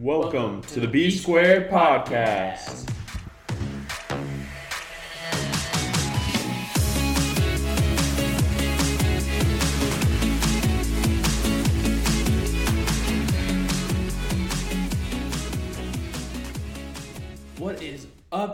Welcome to the B Squared Podcast. What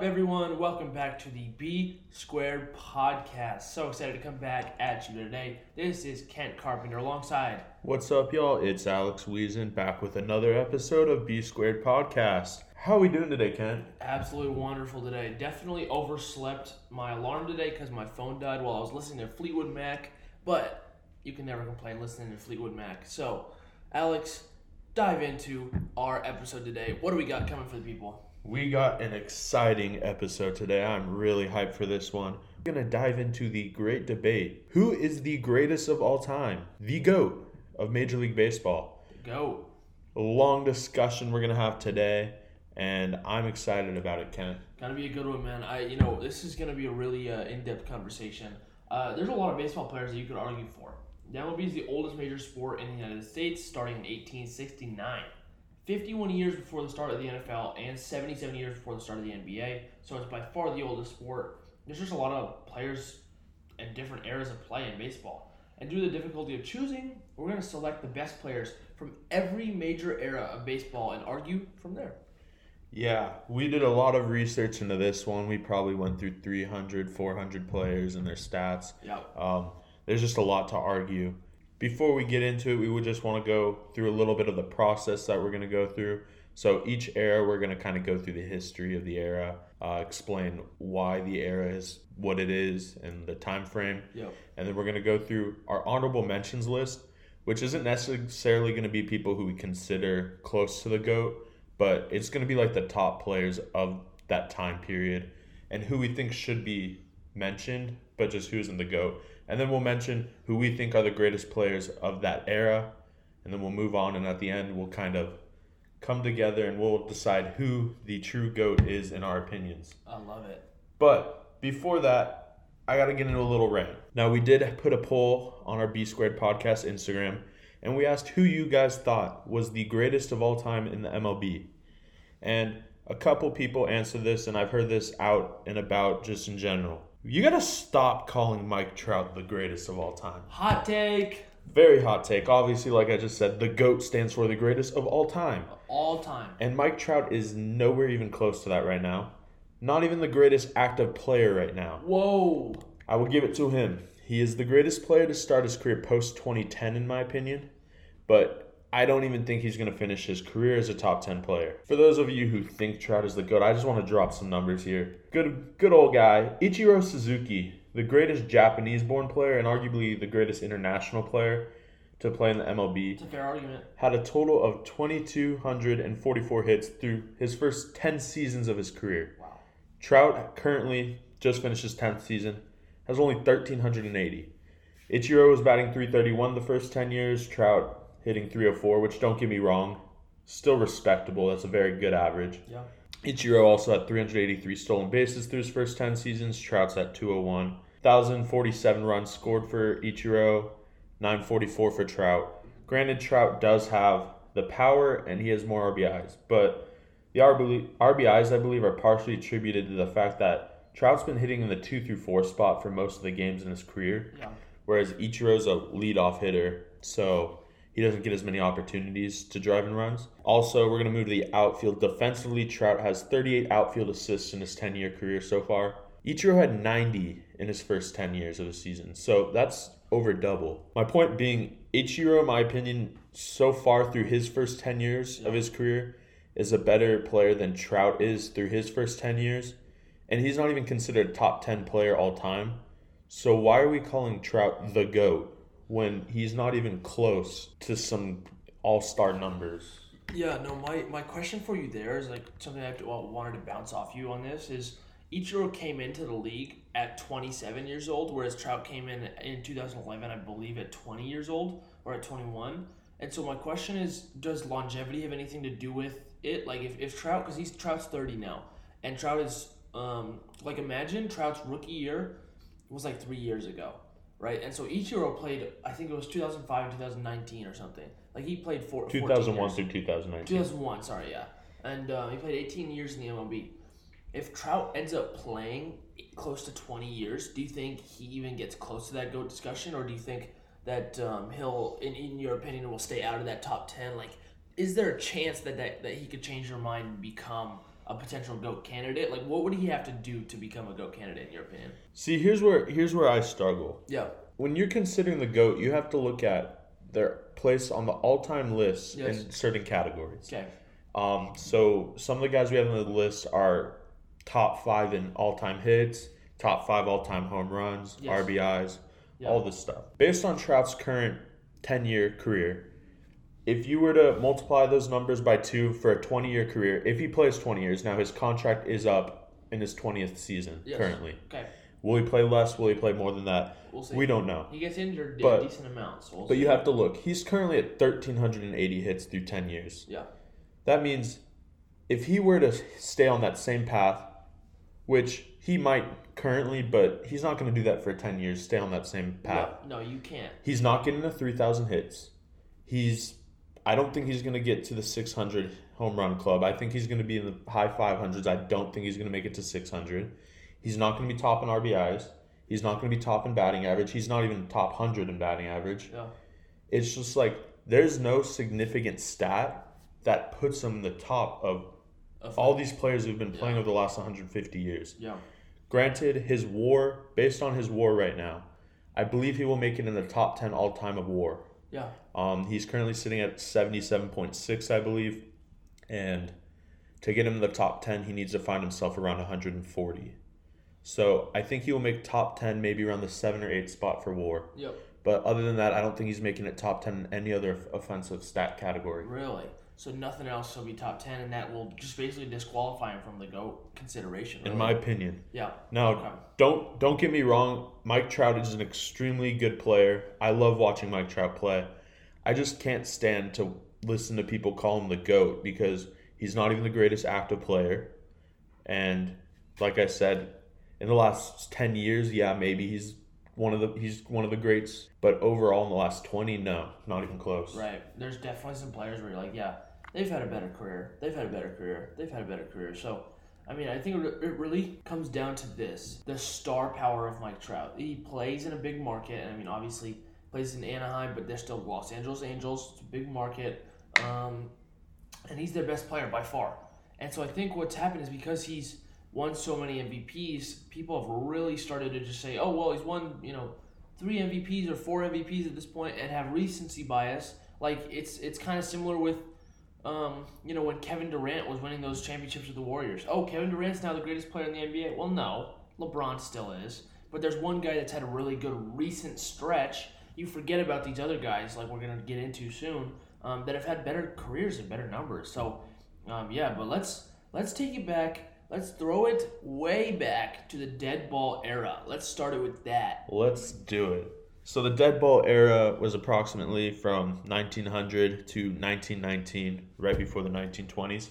everyone? Welcome back to the B Squared Podcast. So excited to come back at you today. This is Kent Carpenter alongside. What's up, y'all? It's Alex Wiesen back with another episode of B Squared Podcast. How are we doing today, Kent? Absolutely wonderful today. Definitely overslept my alarm today because my phone died while I was listening to Fleetwood Mac, but you can never complain listening to Fleetwood Mac. So, Alex, dive into our episode today. What do we got coming for the people? We got an exciting episode today. I'm really hyped for this one. We're going to dive into the great debate. Who is the greatest of all time? The GOAT of Major League Baseball. Go. A long discussion we're going to have today, and I'm excited about it, Kent. Gonna be a good one, man. I, you know, this is gonna be a really uh, in-depth conversation. Uh, there's a lot of baseball players that you could argue for. The MLB is the oldest major sport in the United States, starting in 1869. 51 years before the start of the NFL and 77 years before the start of the NBA. So it's by far the oldest sport. There's just a lot of players and different eras of play in baseball. And due to the difficulty of choosing, we're going to select the best players from every major era of baseball and argue from there. Yeah, we did a lot of research into this one. We probably went through 300, 400 players and their stats. Yeah. Um, there's just a lot to argue. Before we get into it, we would just want to go through a little bit of the process that we're going to go through. So each era, we're going to kind of go through the history of the era, uh, explain why the era is what it is and the time frame, Yep. and then we're going to go through our honorable mentions list, which isn't necessarily going to be people who we consider close to the goat, but it's going to be like the top players of that time period and who we think should be mentioned, but just who's in the goat. And then we'll mention who we think are the greatest players of that era, and then we'll move on. And at the end, we'll kind of come together and we'll decide who the true goat is in our opinions. I love it. But before that, I got to get into a little rant. Now, we did put a poll on our B Squared podcast Instagram, and we asked who you guys thought was the greatest of all time in the MLB. And a couple people answered this, and I've heard this out and about just in general. You got to stop calling Mike Trout the greatest of all time. Hot take. Very hot take. Obviously, like I just said, the GOAT stands for the greatest of all time. All time. And Mike Trout is nowhere even close to that right now. Not even the greatest active player right now. Whoa. I will give it to him. He is the greatest player to start his career post 2010, in my opinion. But I don't even think he's going to finish his career as a top 10 player. For those of you who think Trout is the GOAT, I just want to drop some numbers here. Good, good old guy, Ichiro Suzuki, the greatest Japanese born player and arguably the greatest international player to play in the MLB It's a fair argument. had a total of 2,244 hits through his first 10 seasons of his career. Wow. Trout currently just finished his 10th season, has only 1,380. Ichiro was batting 331 the first 10 years, Trout hitting 304, which don't get me wrong, still respectable. That's a very good average. Yeah. Ichiro also had 383 stolen bases through his first 10 seasons. Trout's at 201. 1,047 runs scored for Ichiro, 944 for Trout. Granted, Trout does have the power and he has more RBIs, but the RBIs, I believe, are partially attributed to the fact that Trout's been hitting in the 2 through 4 spot for most of the games in his career, Yeah. whereas Ichiro's a leadoff hitter, so he doesn't get as many opportunities to drive in runs. Also, we're going to move to the outfield. Defensively, Trout has 38 outfield assists in his 10 year career so far. Ichiro had 90 in his first 10 years of the season, so that's over double. My point being, Ichiro, in my opinion, so far through his first 10 years of his career, is a better player than Trout is through his first 10 years. And he's not even considered a top 10 player all time. So why are we calling Trout the GOAT when he's not even close to some all star numbers? Yeah, no, my, my question for you there is like something I to, well, wanted to bounce off you on this is Ichiro came into the league at 27 years old, whereas Trout came in in 2011, I believe, at 20 years old or at 21. And so my question is, does longevity have anything to do with it? Like if, if Trout, because he's Trout's 30 now, and Trout is um like imagine Trout's rookie year was like three years ago, right? And so Ichiro played, I think it was 2005 2019 or something. Like he played four, 2001 years. through 2019. 2001, sorry, yeah. And uh, he played 18 years in the MLB. If Trout ends up playing close to 20 years, do you think he even gets close to that GOAT discussion? Or do you think that um, he'll, in, in your opinion, will stay out of that top 10? Like, is there a chance that, that, that he could change your mind and become a potential GOAT candidate? Like, what would he have to do to become a GOAT candidate, in your opinion? See, here's where here's where I struggle. Yeah. When you're considering the GOAT, you have to look at their place on the all-time list Yes. in certain categories. Okay. Um, so some of the guys we have on the list are top five in all-time hits, top five all-time home runs, Yes. RBIs, Yeah. all this stuff. Based on Trout's current 10-year career, if you were to multiply those numbers by two for a 20-year career, if he plays 20 years, now his contract is up in his 20th season Yes. currently. Okay. Will he play less? Will he play more than that? We'll see. We don't know. He gets injured But- a decent amount. So we'll But see. you have to look. He's currently at 1,380 hits through 10 years. Yeah. That means if he were to stay on that same path, which he might currently, but he's not going to do that for 10 years, stay on that same path. No, no, you can't. He's not getting to 3,000 hits. He's, I don't think he's going to get to the 600 home run club. I think he's going to be in the high 500s. I don't think he's going to make it to 600. He's not going to be top in RBIs. He's not going to be top in batting average. He's not even top 100 in batting average. Yeah. It's just like there's no significant stat that puts him in the top of all these players who've been playing Yeah. over the last 150 years. Yeah. Granted, his WAR, based on his WAR right now, I believe he will make it in the top 10 all time of WAR. Yeah. Um, he's currently sitting at 77.6, I believe, and to get him in the top 10, he needs to find himself around 140. So I think he will make top 10, maybe around the seven or eight spot for WAR. Yep. But other than that, I don't think he's making it top 10 in any other offensive stat category. Really? So nothing else will be top ten, and that will just basically disqualify him from the GOAT consideration. In my opinion. yeah. Now, Okay. don't don't get me wrong. Mike Trout is an extremely good player. I love watching Mike Trout play. I just can't stand to listen to people call him the goat because he's not even the greatest active player. And like I said, in the last ten years, yeah, maybe he's one of the he's one of the greats. But overall, in the last twenty, no, not even close. Right. There's definitely some players where you're like, yeah, they've had a better career. They've had a better career. They've had a better career. So, I mean, I think it really comes down to this: the star power of Mike Trout. He plays in a big market, I mean, obviously plays in Anaheim, but they're still Los Angeles Angels. It's a big market, um, and he's their best player by far. And so I think what's happened is because he's won so many MVPs, people have really started to just say, "Oh, well, he's won, you know, three MVPs or four MVPs at this point," and have recency bias. Like it's it's kind of similar with, um, you know, when Kevin Durant was winning those championships with the Warriors. Oh, Kevin Durant's now the greatest player in the NBA. Well, no, LeBron still is. But there's one guy that's had a really good recent stretch. You forget about these other guys, like we're gonna get into soon, um, that have had better careers and better numbers. So, um, yeah, but let's let's take it back. Let's throw it way back to the dead ball era. Let's start it with that. Let's do it. So the dead ball era was approximately from 1900 to 1919, right before the 1920s.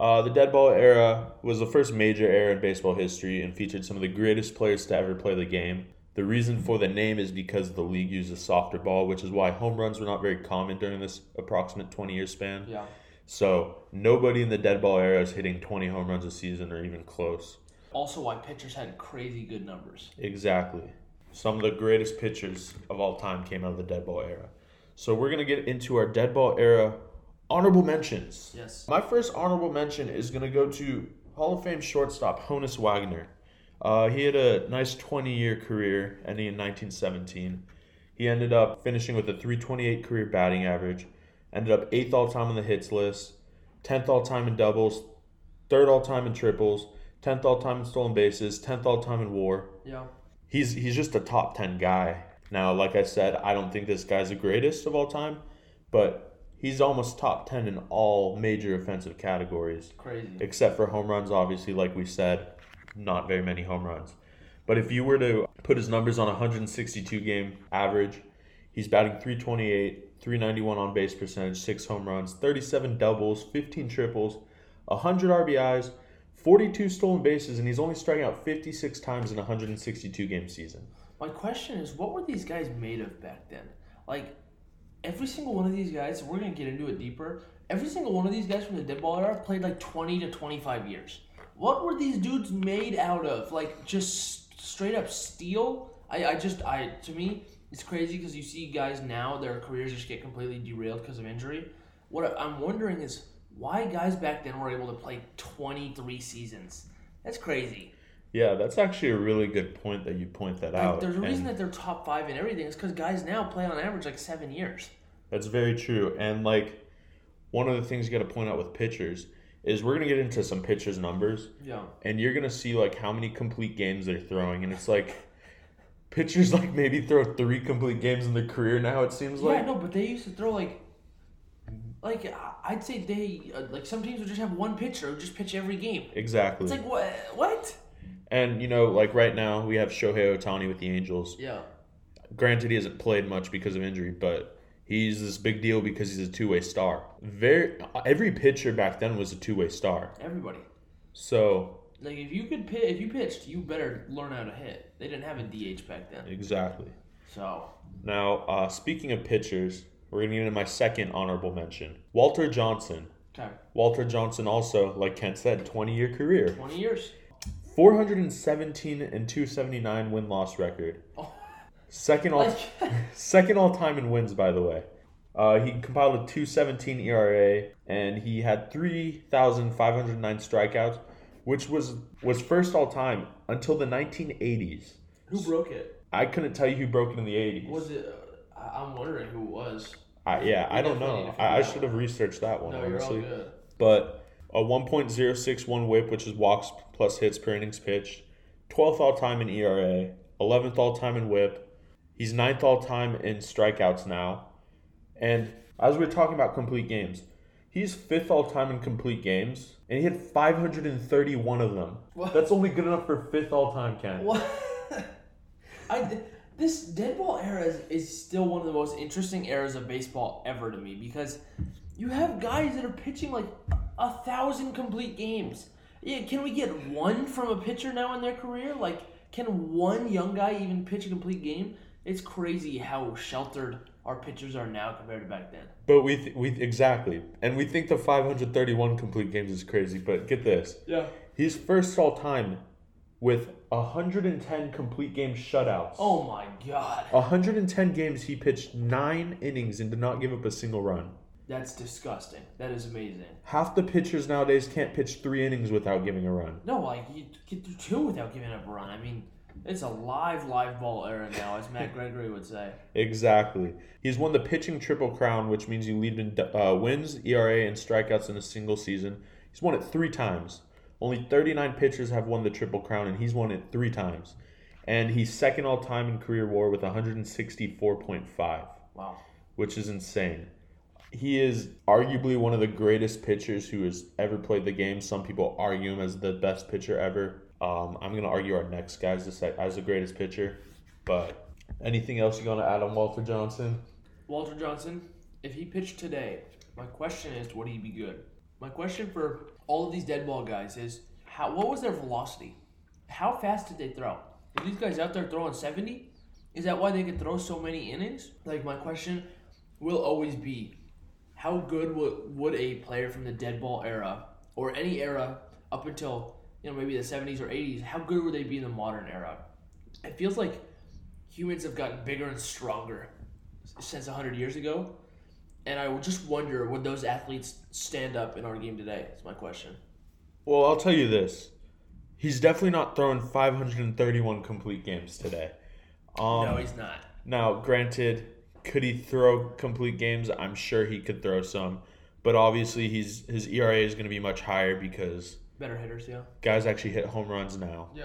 Uh, the dead ball era was the first major era in baseball history and featured some of the greatest players to ever play the game. The reason for the name is because the league used a softer ball, which is why home runs were not very common during this approximate 20 year span. Yeah. So nobody in the dead ball era is hitting 20 home runs a season or even close. Also, why pitchers had crazy good numbers. Exactly. Some of the greatest pitchers of all time came out of the dead ball era. So we're going to get into our dead ball era honorable mentions. Yes. My first honorable mention is going to go to Hall of Fame shortstop Honus Wagner. Uh, he had a nice 20 year career ending in 1917. He ended up finishing with a 328 career batting average, ended up 8th all time on the hits list, 10th all time in doubles, 3rd all time in triples, 10th all time in stolen bases, 10th all time in war. Yeah. He's he's just a top 10 guy. Now, like I said, I don't think this guy's the greatest of all time, but he's almost top 10 in all major offensive categories Crazy. except for home runs, obviously, like we said, not very many home runs. But if you were to put his numbers on a 162 game average, he's batting 328, 391 on base percentage, 6 home runs, 37 doubles, 15 triples, 100 RBIs, 42 stolen bases, and he's only striking out 56 times in a 162 game season. My question is, what were these guys made of back then? Like, every single one of these guys, we're gonna get into it deeper. Every single one of these guys from the dead ball era played like twenty to twenty-five years. What were these dudes made out of? Like just straight up steel? I, I just I to me it's crazy because you see guys now their careers just get completely derailed because of injury. What I'm wondering is why guys back then were able to play 23 seasons. That's crazy. Yeah, that's actually a really good point that you point that Like, out. there's a reason and that they're top five in everything. Is because guys now play on average like seven years. that's very true. And like one of the things you got to point out with pitchers is we're gonna get into some pitchers numbers, Yeah. and you're gonna see like how many complete games they're throwing, and it's like pitchers like maybe throw three complete games in their career now. It seems Yeah, like Yeah, no, but they used to throw like, like I'd say they uh, like some teams would just have one pitcher who just pitch every game. exactly. It's like what? What? and you know, like right now we have Shohei Ohtani with the Angels. Yeah. Granted, he hasn't played much because of injury, but he's this big deal because he's a two way star. Very every pitcher back then was a two way star. Everybody. So Like if you could pitch, if you pitched, you better learn how to hit. They didn't have a DH back then. exactly. So Now, uh, speaking of pitchers, we're gonna get into my second honorable mention, Walter Johnson. okay, Walter Johnson also, like Kent said, twenty year career, twenty years. four hundred and seventeen and two seventy nine win loss record. Oh. Second all second all time in wins, by the way. Uh, he compiled a 217 ERA and he had 3,509 strikeouts, which was was first all time until the 1980s. who broke it? I couldn't tell you who broke it in the 80s. Was it? I'm wondering who it was. I, yeah, We I don't know. I, I should have researched that one No, honestly. good. But a 1.061 WHIP, which is walks plus hits per innings pitched, 12th all time in ERA, 11th all time in WHIP. He's ninth all time in strikeouts now. And as we're talking about complete games, he's fifth all time in complete games, and he had 531 of them. What? That's only good enough for fifth all time, Ken. What? I this dead ball era is, is still one of the most interesting eras of baseball ever to me because you have guys that are pitching like a thousand complete games. Yeah, can we get one from a pitcher now in their career? Like, can one young guy even pitch a complete game? It's crazy how sheltered our pitchers are now compared to back then. But we th- we exactly, and we think the 531 complete games is crazy. But get this, Yeah. he's first all time with 110 complete game shutouts. Oh my god. 110 games he pitched nine innings and did not give up a single run. That's disgusting. That is amazing. Half the pitchers nowadays can't pitch three innings without giving a run. No, like you get through two without giving up a run. I mean, it's a live, live ball era now, as Matt Gregory would say. Exactly. He's won the pitching triple crown, which means you lead in uh, wins, ERA, and strikeouts in a single season. He's won it three times. Only 39 pitchers have won the triple crown, and he's won it three times. And he's second all time in career WAR with 164.5, Wow. which is insane. He is arguably one of the greatest pitchers who has ever played the game. Some people argue him as the best pitcher ever. Um, I'm going to argue our next guy as the, as the greatest pitcher. But anything else you going to add on Walter Johnson? Walter Johnson, if he pitched today, my question is, would he be good? My question for all of these dead ball guys is, how what was their velocity? How fast did they throw? Are these guys out there throwing 70? Is that why they could throw so many innings? Like, my question will always be, how good would, would a player from the dead ball era, or any era up until, you know, maybe the 70s or 80s, how good would they be in the modern era? It feels like humans have gotten bigger and stronger since 100 years ago. And I just wonder would those athletes stand up in our game today? Is my question. Well, I'll tell you this. He's definitely not throwing 531 complete games today. Um, no, he's not. Now, granted, could he throw complete games? I'm sure he could throw some, but obviously he's his ERA is going to be much higher because Better hitters, yeah. guys actually hit home runs now, Yeah.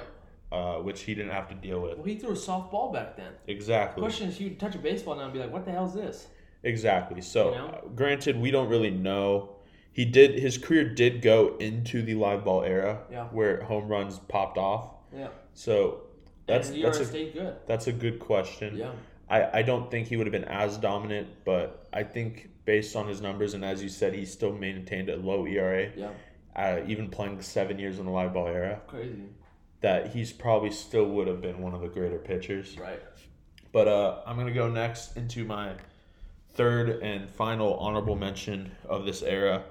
uh, which he didn't have to deal with. Well, he threw a softball back then. Exactly. Question is, you'd touch a baseball now and be like, what the hell is this? Exactly. So, You know? uh, granted, we don't really know. He did his career did go into the live ball era, Yeah. where home runs popped off. Yeah. So that's and that's a good. that's a good question. Yeah. I, I don't think he would have been as dominant, but I think based on his numbers and as you said, he still maintained a low ERA, Yeah. uh, even playing seven years in the live ball era. Crazy. that he's probably still would have been one of the greater pitchers. Right. But uh, I'm gonna go next into my third and final honorable mention of this era.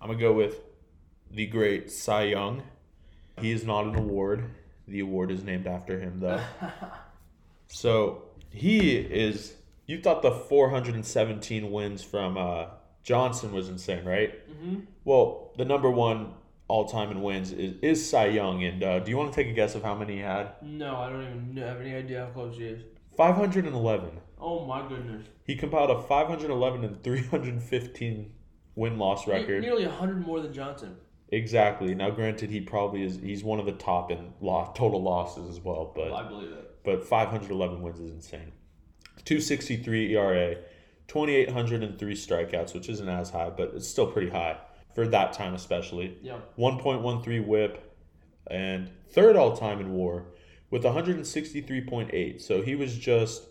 I'm gonna go with the great Cy Young. He is not an award. The award is named after him, though. so he is. You thought the 417 wins from uh, Johnson was insane, right? Mm-hmm. Well, the number one all time in wins is, is Cy Young. And uh, do you want to take a guess of how many he had? No, I don't even have any idea how close he is. 511. Oh my goodness. He compiled a 511 and 315 win loss record. nearly hundred more than Johnson. Exactly. Now, granted, he probably is. He's one of the top in lo- total losses as well, but I believe it. but 511 wins is insane. 263 ERA, 2,803 strikeouts, which isn't as high, but it's still pretty high for that time, especially. Yeah. 1.13 whip, and third all time in war with 163.8. So he was just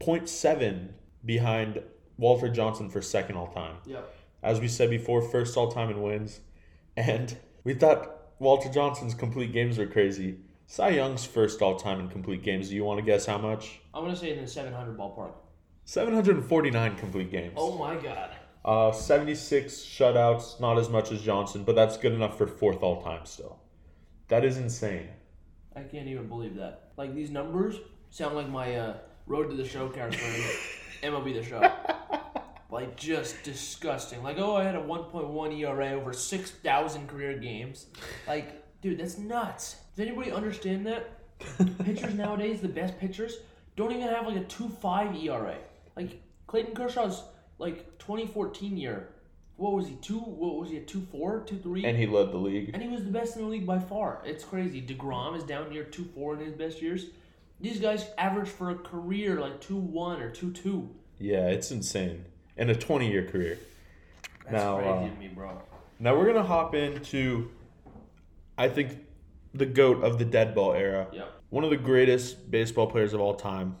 0.7 behind Walter Johnson for second all time. Yeah. As we said before, first all time in wins. And we thought Walter Johnson's complete games were crazy. Cy Young's first all time in complete games. Do you want to guess how much? I'm gonna say in the 700 ballpark. 749 complete games. Oh my god. Uh, 76 shutouts, not as much as Johnson, but that's good enough for fourth all time still. That is insane. I can't even believe that. Like these numbers sound like my uh, Road to the Show character in MLB The Show. like just disgusting. Like oh, I had a 1.1 ERA over 6,000 career games. Like, dude, that's nuts. Does anybody understand that? pitchers nowadays, the best pitchers, don't even have like a 2.5 ERA. Like Clayton Kershaw's like 2014 year. What was he? Two? What was he? A two four, two three? And he led the league. And he was the best in the league by far. It's crazy. DeGrom is down near 2 4 in his best years. These guys average for a career like 2 1 or 2 2. Yeah, it's insane. And a 20 year career. That's Now, crazy uh, to me, bro. Now we're going to hop into, I think, the GOAT of the dead ball era. Yep. One of the greatest baseball players of all time.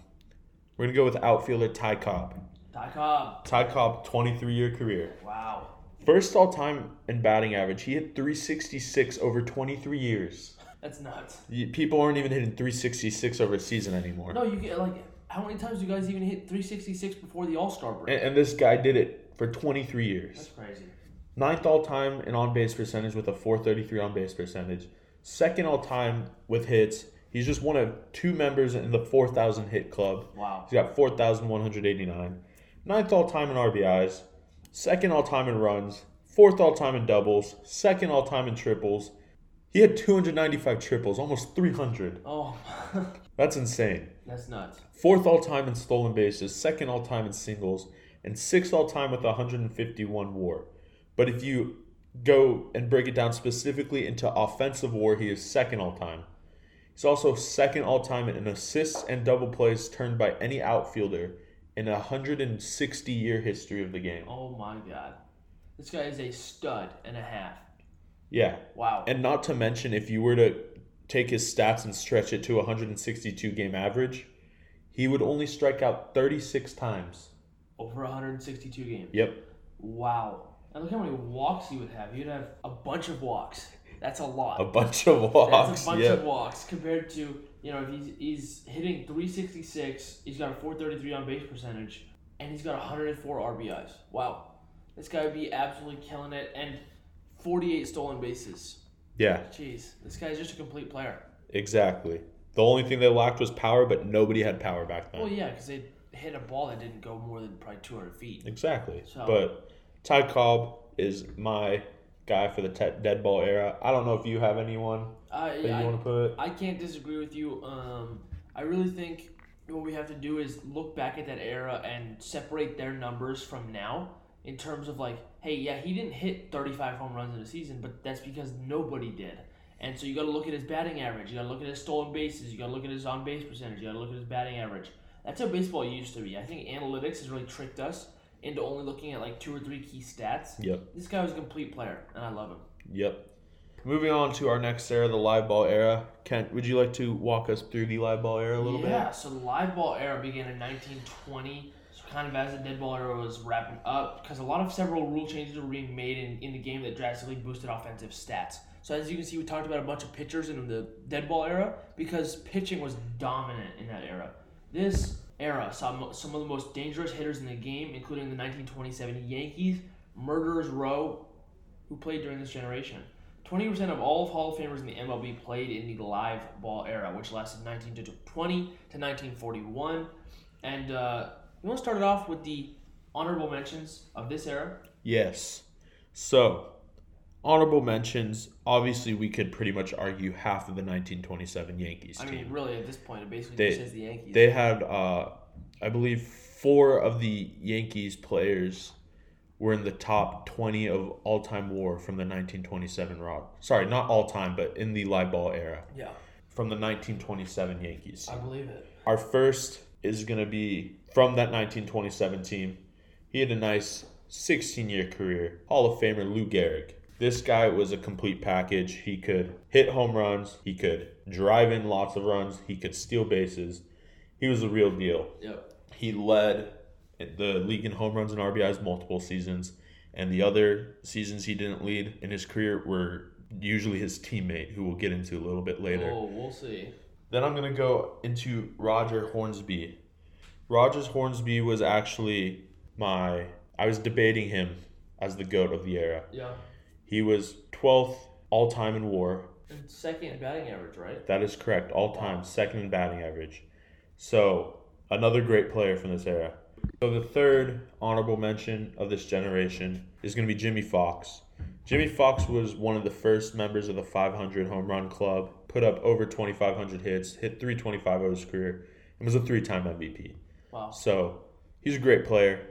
We're going to go with outfielder Ty Cobb. Ty Cobb. Ty Cobb, 23 year career. Wow. First all time in batting average. He hit 366 over 23 years. That's nuts. Y- People aren't even hitting 366 over a season anymore. No, you get like, how many times do you guys even hit 366 before the All Star break? And, and this guy did it for 23 years. That's crazy. Ninth all time in on base percentage with a 433 on base percentage. Second all time with hits. He's just one of two members in the 4,000 hit club. Wow. He's got 4,189. Ninth all time in RBIs. Second all time in runs. Fourth all time in doubles. Second all time in triples. He had 295 triples, almost 300. Oh, That's insane. that's nuts. Fourth all time in stolen bases, second all time in singles, and sixth all time with 151 war. But if you go and break it down specifically into offensive war, he is second all time. He's also second all time in assists and double plays turned by any outfielder in a 160 year history of the game. Oh my god. This guy is a stud and a half. Yeah. Wow. And not to mention, if you were to take his stats and stretch it to 162 game average, he would only strike out 36 times. Over 162 games. Yep. Wow. And look how many walks he would have. He'd have a bunch of walks. That's a lot. A bunch of walks. That's a bunch yeah. of walks compared to you know if he's he's hitting 366, he's got a 433 on base percentage, and he's got 104 RBIs. Wow, this guy would be absolutely killing it, and 48 stolen bases. Yeah, Jeez, this guy's just a complete player. exactly. The only thing they lacked was power, but nobody had power back then. Well, yeah, because they hit a ball that didn't go more than probably 200 feet. Exactly. So- But Ty Cobb is my guy for the te- dead ball era. I don't know if you have anyone I, that you want to put. I can't disagree with you. Um, I really think what we have to do is look back at that era and separate their numbers from now in terms of like, hey, yeah, he didn't hit 35 home runs in a season, but that's because nobody did. And so you got to look at his batting average. You got to look at his stolen bases. You got to look at his on base percentage. You got to look at his batting average. That's how baseball used to be. I think analytics has really tricked us into only looking at like two or three key stats. Yep. This guy was a complete player, and I love him. Yep. Moving on to our next era, the live ball era. Kent, would you like to walk us through the live ball era a little bit? yeah, so the live ball era began in 1920. Kind of as the dead ball era was wrapping up, because a lot of several rule changes were being made in, in the game that drastically boosted offensive stats. So as you can see, we talked about a bunch of pitchers in the dead ball era because pitching was dominant in that era. This era saw some of the most dangerous hitters in the game, including the 1927 Yankees, Murderers Row, who played during this generation. 20% of all Hall of Famers in the MLB played in the live ball era, which lasted 1920 to 1941. And uh, you want to start it off with the honorable mentions of this era? Yes. So, honorable mentions. Obviously, we could pretty much argue half of the 1927 Yankees I team. mean, really, at this point, it basically They- just says the Yankees. They had, uh, I believe, four of the Yankees players were in the top 20 of all time war from the 1927 Rod. Sorry, not all time, but in the live ball era yeah, from the 1927 Yankees. I believe it. Our first is going to be from that 1927 team. He had a nice 16 year career. Hall of Famer Lou Gehrig. This guy was a complete package. He could hit home runs, he could drive in lots of runs, he could steal bases. He was the real deal. Yep. He led the league in home runs and RBIs multiple seasons, and the other seasons he didn't lead in his career were usually his teammate, who we'll get into a little bit later. Oh, we'll see. Then I'm gonna go into Roger Hornsby. Rogers Hornsby was actually my. I was debating him as the goat of the era. Yeah. He was 12th all time in WAR. And second in batting average, right? That is correct, all time second in batting average. So another great player from this era. So the third honorable mention of this generation is going to be Jimmie Foxx. Jimmie Foxx was one of the first members of the 500 home run club. Put up over 2,500 hits, hit 325 over his career, and was a three-time MVP. Wow. So he's a great player,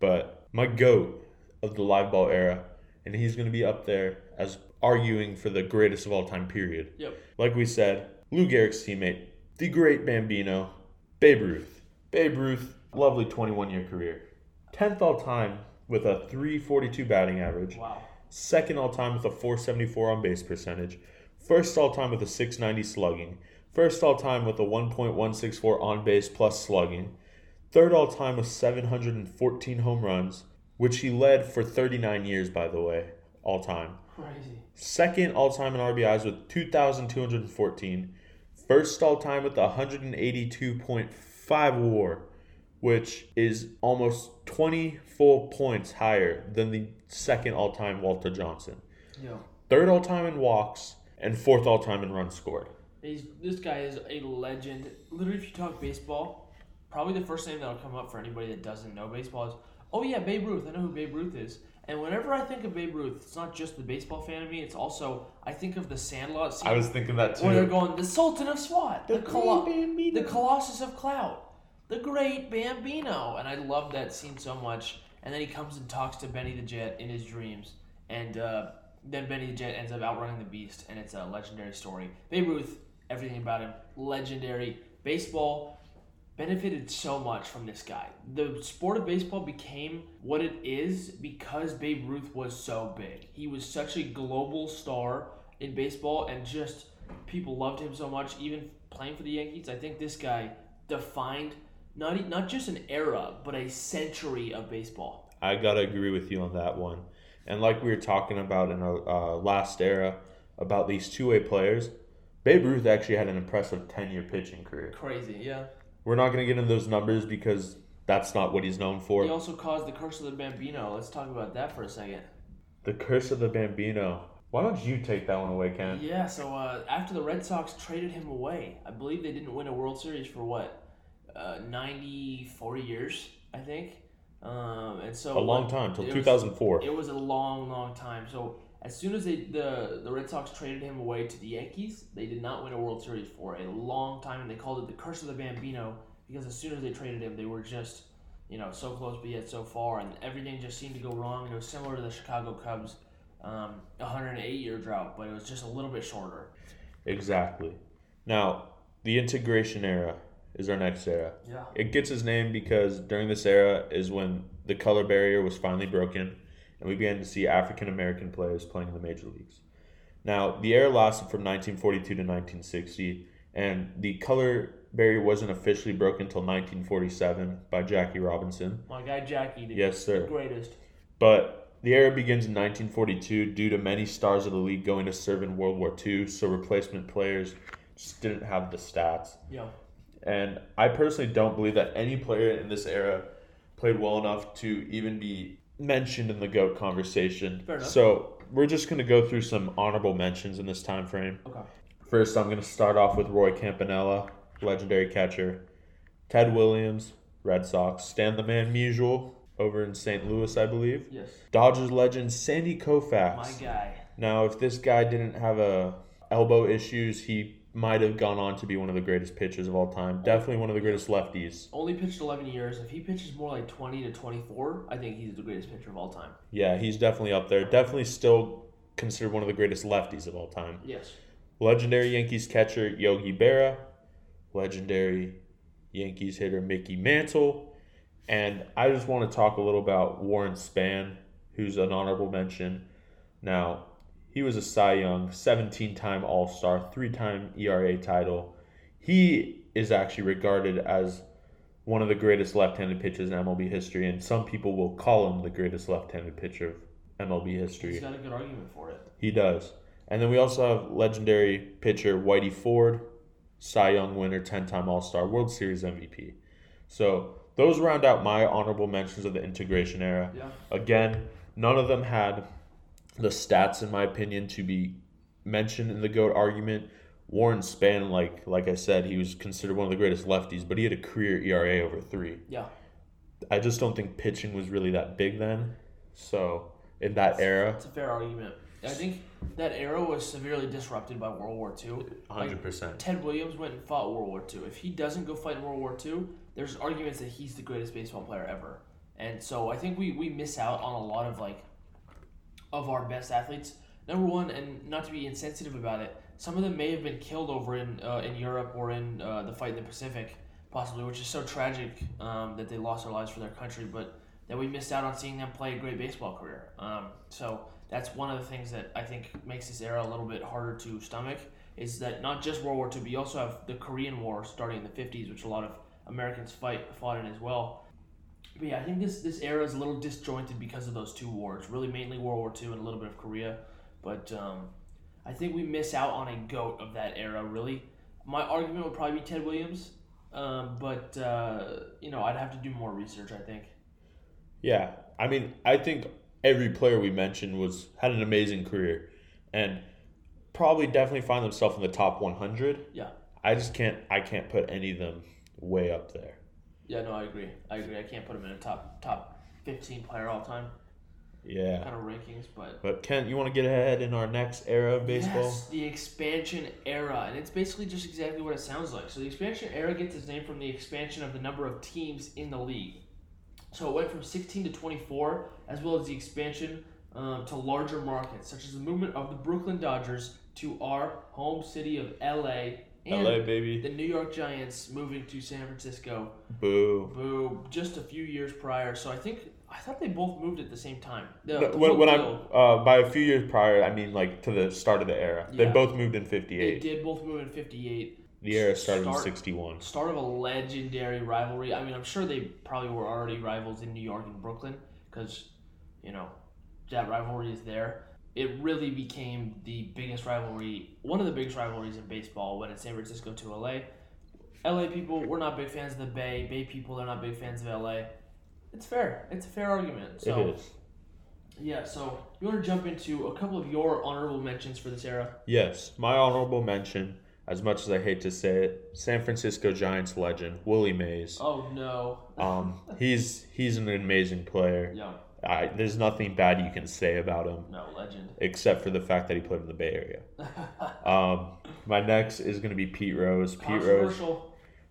but my goat of the live ball era, and he's going to be up there as arguing for the greatest of all time. Period. Yep. Like we said, Lou Gehrig's teammate, the great Bambino, Babe Ruth. Babe Ruth, lovely 21 year career. 10th all time with a 342 batting average. Wow. Second all time with a 474 on base percentage. First all time with a 690 slugging. First all time with a 1.164 on base plus slugging. Third all time with 714 home runs, which he led for 39 years, by the way, all time. Crazy. Second all time in RBIs with 2,214. First all time with 182.5 war, which is almost 20 full points higher than the second all time Walter Johnson. Yeah. Third all time in walks, and fourth all time in runs scored. He's, this guy is a legend. Literally, if you talk baseball, probably the first name that'll come up for anybody that doesn't know baseball is, oh yeah, Babe Ruth. I know who Babe Ruth is. And whenever I think of Babe Ruth, it's not just the baseball fan of me. It's also I think of the Sandlot scene I was thinking that too. where they're going the Sultan of SWAT, the, Colo- the Colossus of Clout, the Great Bambino, and I love that scene so much. And then he comes and talks to Benny the Jet in his dreams, and uh, then Benny the Jet ends up outrunning the Beast, and it's a legendary story. Babe Ruth, everything about him, legendary. Baseball benefited so much from this guy. The sport of baseball became what it is because Babe Ruth was so big. He was such a global star in baseball, and just people loved him so much, even playing for the Yankees. I think this guy defined not not just an era, but a century of baseball. I gotta agree with you on that one. And like we were talking about in our uh, last era about these two way players, Babe Ruth actually had an impressive 10 year pitching career. Crazy, yeah. We're not going to get into those numbers because that's not what he's known for. He also caused the curse of the Bambino. Let's talk about that for a second. The Curse of the Bambino. Why don't you take that one away, Ken? Yeah, so uh, after the Red Sox traded him away, I believe they didn't win a World Series for what, uh, 94 years, I think. Um, and so A long time, till it was- 2004. It was a long, long time. So as soon as they the the Red Sox traded him away to the Yankees, they did not win a World Series for a long time, and they called it the curse of the Bambino because as soon as they traded him, they were just you know so close but yet so far, and everything just seemed to go wrong. It was similar to the Chicago Cubs, um, 108 year drought, but it was just a little bit shorter. Exactly. Now, the integration era is our next era. Yeah. It gets its name because during this era is when the color barrier was finally broken and we began to see African American players playing in the major leagues. Now, the era lasted from 1942 to 1960, and the color barrier wasn't officially broken until 1947 by Jackie Robinson. My guy Jackie, the Yes, sir. greatest. But the era begins in 1942 due to many stars of the league going to serve in World War II, so replacement players just didn't have the stats. Yeah. And I personally don't believe that any player in this era played well enough to even be mentioned in the GOAT conversation. So we're just going to go through some honorable mentions in this time frame. Okay. First, I'm going to start off with Roy Campanella, legendary catcher. Ted Williams, Red Sox. Stan the Man Musial, over in St. Louis, I believe. Yes. Dodgers legend Sandy Koufax. My guy. Now, if this guy didn't have a elbow issues, he might have gone on to be one of the greatest pitchers of all time. Definitely one of the greatest lefties. Only pitched 11 years. If he pitches more like 20 to 24, I think he's the greatest pitcher of all time. Yeah, he's definitely up there. Definitely still considered one of the greatest lefties of all time. Yes. Legendary Yankees catcher Yogi Berra, legendary Yankees hitter Mickey Mantle, and I just want to talk a little about Warren Spahn, who's an honorable mention. Now, he was a Cy Young, 17 time All Star, three time ERA title. He is actually regarded as one of the greatest left handed pitchers in MLB history, and some people will call him the greatest left handed pitcher of MLB history. He's got a good argument for it. He does. And then we also have legendary pitcher Whitey Ford, Cy Young winner, 10 time All Star, World Series MVP. So those round out my honorable mentions of the integration era. Yeah. Again, none of them had the stats, in my opinion, to be mentioned in the GOAT argument. Warren Spahn, like like I said, he was considered one of the greatest lefties, but he had a career ERA over three. Yeah. I just don't think pitching was really that big then. So in that era, It's a fair argument. I think that era was severely disrupted by World War II. Like, 100%. Ted Williams went and fought World War II. If he doesn't go fight in World War II, there's arguments that he's the greatest baseball player ever. And so I think we, we miss out on a lot of like of our best athletes. Number one, and not to be insensitive about it, some of them may have been killed over in uh, in Europe or in uh, the fight in the Pacific, possibly, which is so tragic um, that they lost their lives for their country, but that we missed out on seeing them play a great baseball career. Um, so that's one of the things that I think makes this era a little bit harder to stomach. Is that not just World War II, but you also have the Korean War starting in the '50s, which a lot of Americans fight fought in as well. But yeah, I think this this era is a little disjointed because of those two wars. Really, mainly World War II and a little bit of Korea. But um, I think we miss out on a goat of that era. Really, my argument would probably be Ted Williams. Um, but uh, you know, I'd have to do more research. I think. Yeah, I mean, I think every player we mentioned was had an amazing career, and probably definitely find themselves in the top 100. Yeah. I just can't. I can't put any of them way up there. Yeah, no, I agree. I agree. I can't put him in a top top fifteen player all time Yeah. kind of rankings, but But Kent, you want to get ahead in our next era of baseball? Yes, the expansion era, and it's basically just exactly what it sounds like. So the expansion era gets its name from the expansion of the number of teams in the league. So it went from 16 to 24, as well as the expansion um, to larger markets, such as the movement of the Brooklyn Dodgers to our home city of LA, and LA baby. the New York Giants moving to San Francisco. Boo. Boo! Just a few years prior. So I think I thought they both moved at the same time. The- No, when, when I uh, by a few years prior, I mean like to the start of the era. They both moved in '58. they '58. did both move in '58. The era started in '61. start of a legendary rivalry. I mean, I'm sure they probably were already rivals in New York and Brooklyn because, you know, that rivalry is there. It really became the biggest rivalry, one of the biggest rivalries in baseball when it's San Francisco to LA. LA people, we're not big fans of the Bay. Bay people, they're not big fans of LA. It's fair. It's a fair argument. So, it is. yeah, so you want to jump into a couple of your honorable mentions for this era? Yes, my honorable mention, as much as I hate to say it, San Francisco Giants legend Willie Mays. Oh, no. Um, he's he's an amazing player. Yeah, I, there's nothing bad you can say about him no, legend. except for the fact that he played in the Bay Area. Um, my next is going to be Pete Rose. Pete Rose.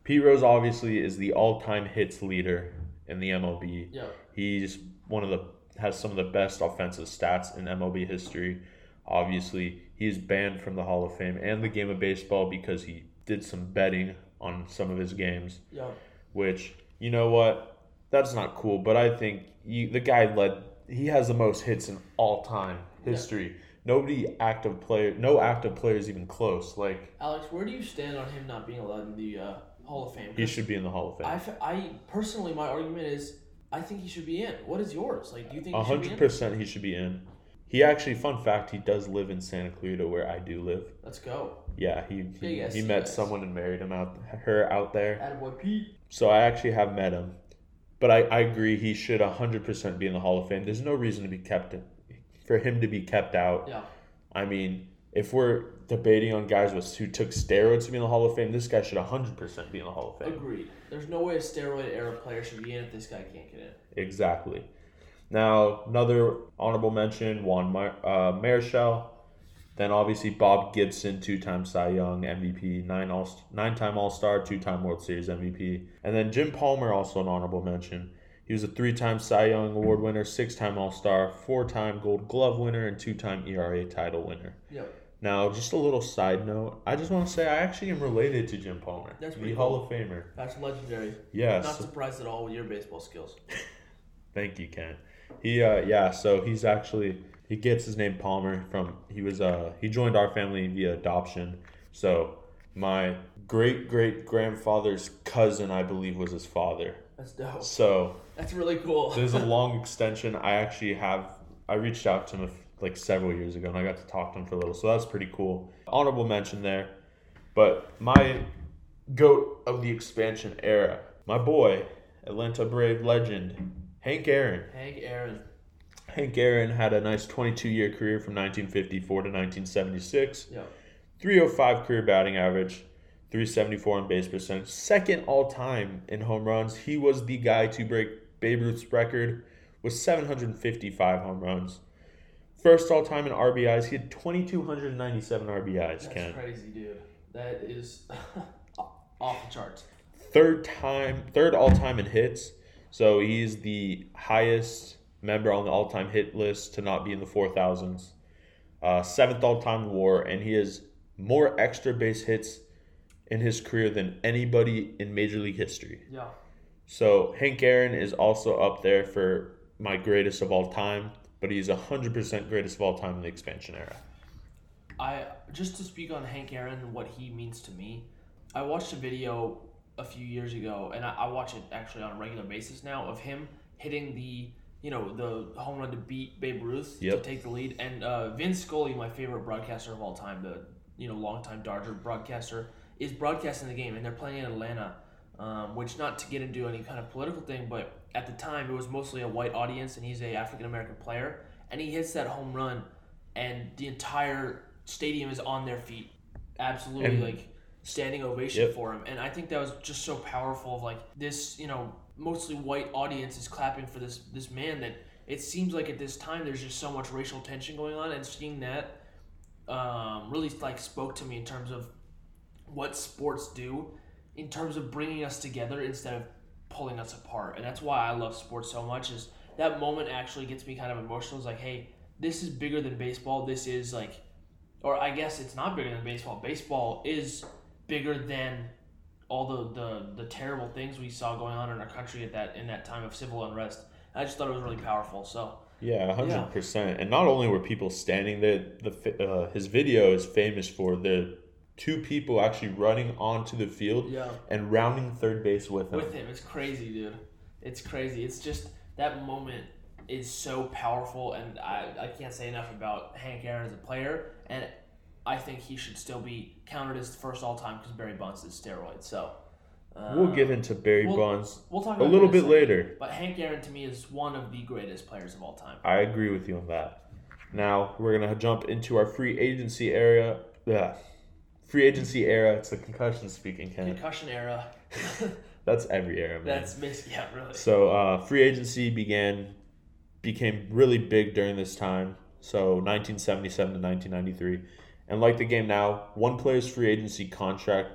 Pete Rose obviously is the all-time hits leader in the MLB. Yeah. He's one of the has some of the best offensive stats in MLB history. Obviously, he's banned from the Hall of Fame and the game of baseball because he did some betting on some of his games, Yeah. which you know what? That's not cool, but I think you, the guy led he has the most hits in all time history. nobody active player, no active players even close. Like Alex, where do you stand on him not being allowed in the uh, Hall of Fame? He should be in the Hall of Fame. I, f- I personally, my argument is, I think he should be in. What is yours? Like, do you think A he should be hundred in? percent, he should be in. He actually, fun fact, he does live in Santa Clarita, where I do live. Let's go. Yeah, he he, Yes, he met yes. someone and married him out her out there. Attaboy Pete. So I actually have met him, but I, I agree he should hundred percent be in the Hall of Fame. There's no reason to be kept for him to be kept out. Yeah. I mean, if we're debating on guys with who took steroids to be in the Hall of Fame, this guy should hundred percent be in the Hall of Fame. Agreed. There's no way a steroid era player should be in if this guy can't get in. Exactly. Now, another honorable mention: Juan Mar- uh, Marichal. Then obviously Bob Gibson, two-time Cy Young MVP, nine all nine-time All-Star, two-time World Series MVP, and then Jim Palmer also an honorable mention. He was a three-time Cy Young Award winner, six-time All-Star, four-time Gold Glove winner, and two-time ERA title winner. Yep. Now, just a little side note, I just want to say I actually am related to Jim Palmer, That's the pretty Hall of Famer. That's legendary. Yes. Not surprised at all with your baseball skills. Thank you, Ken. He uh yeah, so he's actually he gets his name Palmer from he was uh he joined our family via adoption. So my great great grandfather's cousin I believe was his father. That's dope. So That's really cool. there's a long extension. I actually have I reached out to him like several years ago and I got to talk to him for a little. So that's pretty cool. Honorable mention there. But my goat of the expansion era, my boy, Atlanta Brave legend, Hank Aaron. Hank Aaron. Hank Aaron had a nice 22 year career from 1954 to 1976. Yep. 305 career batting average, 374 on base percentage, second all time in home runs. He was the guy to break Babe Ruth's record with 755 home runs. First all time in RBIs, he had 2,297 RBIs, That's Ken. crazy, dude. That is off the charts. Third time, third all time in hits. So he's the highest member on the all time hit list to not be in the 4,000s. Uh, seventh all time war, and he has more extra base hits in his career than anybody in Major League history. Yeah. So Hank Aaron is also up there for my greatest of all time, but he's 100% greatest of all time in the expansion era. I just to speak on Hank Aaron and what he means to me. I watched a video a few years ago, and I, I watch it actually on a regular basis now of him hitting the you know the home run to beat Babe Ruth Yep. to take the lead, and uh, Vince Scully, my favorite broadcaster of all time, the you know longtime Dodger broadcaster, is broadcasting the game, and they're playing in Atlanta. Um, which not to get into any kind of political thing, but at the time it was mostly a white audience, and he's a African American player, and he hits that home run, and the entire stadium is on their feet, absolutely And- like standing ovation Yep. for him. And I think that was just so powerful. Of like this, you know, mostly white audience is clapping for this this man that it seems like at this time there's just so much racial tension going on, and seeing that um, really like spoke to me in terms of what sports do in terms of bringing us together instead of pulling us apart. And that's why I love sports so much is that moment actually gets me kind of emotional. It's like, hey, this is bigger than baseball. This is like or I guess it's not bigger than baseball. Baseball is bigger than all the, the, the terrible things we saw going on in our country at that in that time of civil unrest. I just thought it was really powerful. So Yeah, hundred percent. And not only were people standing there, the uh, his video is famous for the two people actually running onto the field yeah, and rounding third base with him. with him, it's crazy, dude. It's crazy. It's just that moment is so powerful, and I, I can't say enough about Hank Aaron as a player. And I think he should still be counted as first all time because Barry Bonds is steroids. So uh, We'll get into Barry we'll- Bonds we'll talk a little bit later. But Hank Aaron to me is one of the greatest players of all time. I agree with you on that. Now we're gonna jump into our free agency area. Yeah, free agency era. It's the concussion speaking, Ken. Concussion era. That's every era, man. That's basically yeah, really. So uh, free agency began, became really big during this time. So 1977 to 1993, and like the game now, one player's free agency contract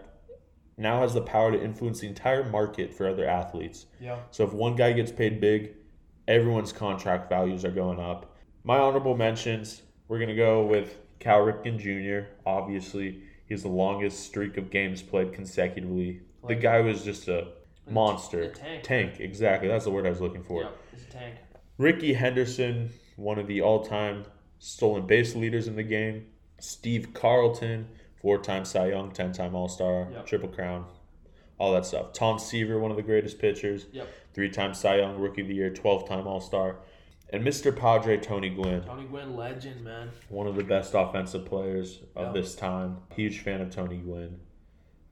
now has the power to influence the entire market for other athletes. Yeah. So if one guy gets paid big, everyone's contract values are going up. My honorable mentions, we're gonna go with Cal Ripken Jr. Obviously, he's the longest streak of games played consecutively. The guy was just a monster. a tank. Tank, exactly. That's the word I was looking for. Yeah, it's a tank. Ricky Henderson, one of the all-time stolen base leaders in the game. Steve Carlton, four-time Cy Young, ten-time All-Star, Yep. Triple Crown, all that stuff. Tom Seaver, one of the greatest pitchers, Yep. three-time Cy Young Rookie of the Year, twelve-time All-Star, and Mr. Padre Tony Gwynn, Tony Gwynn, legend, man. one of the best offensive players of Yep. this time. Huge fan of Tony Gwynn.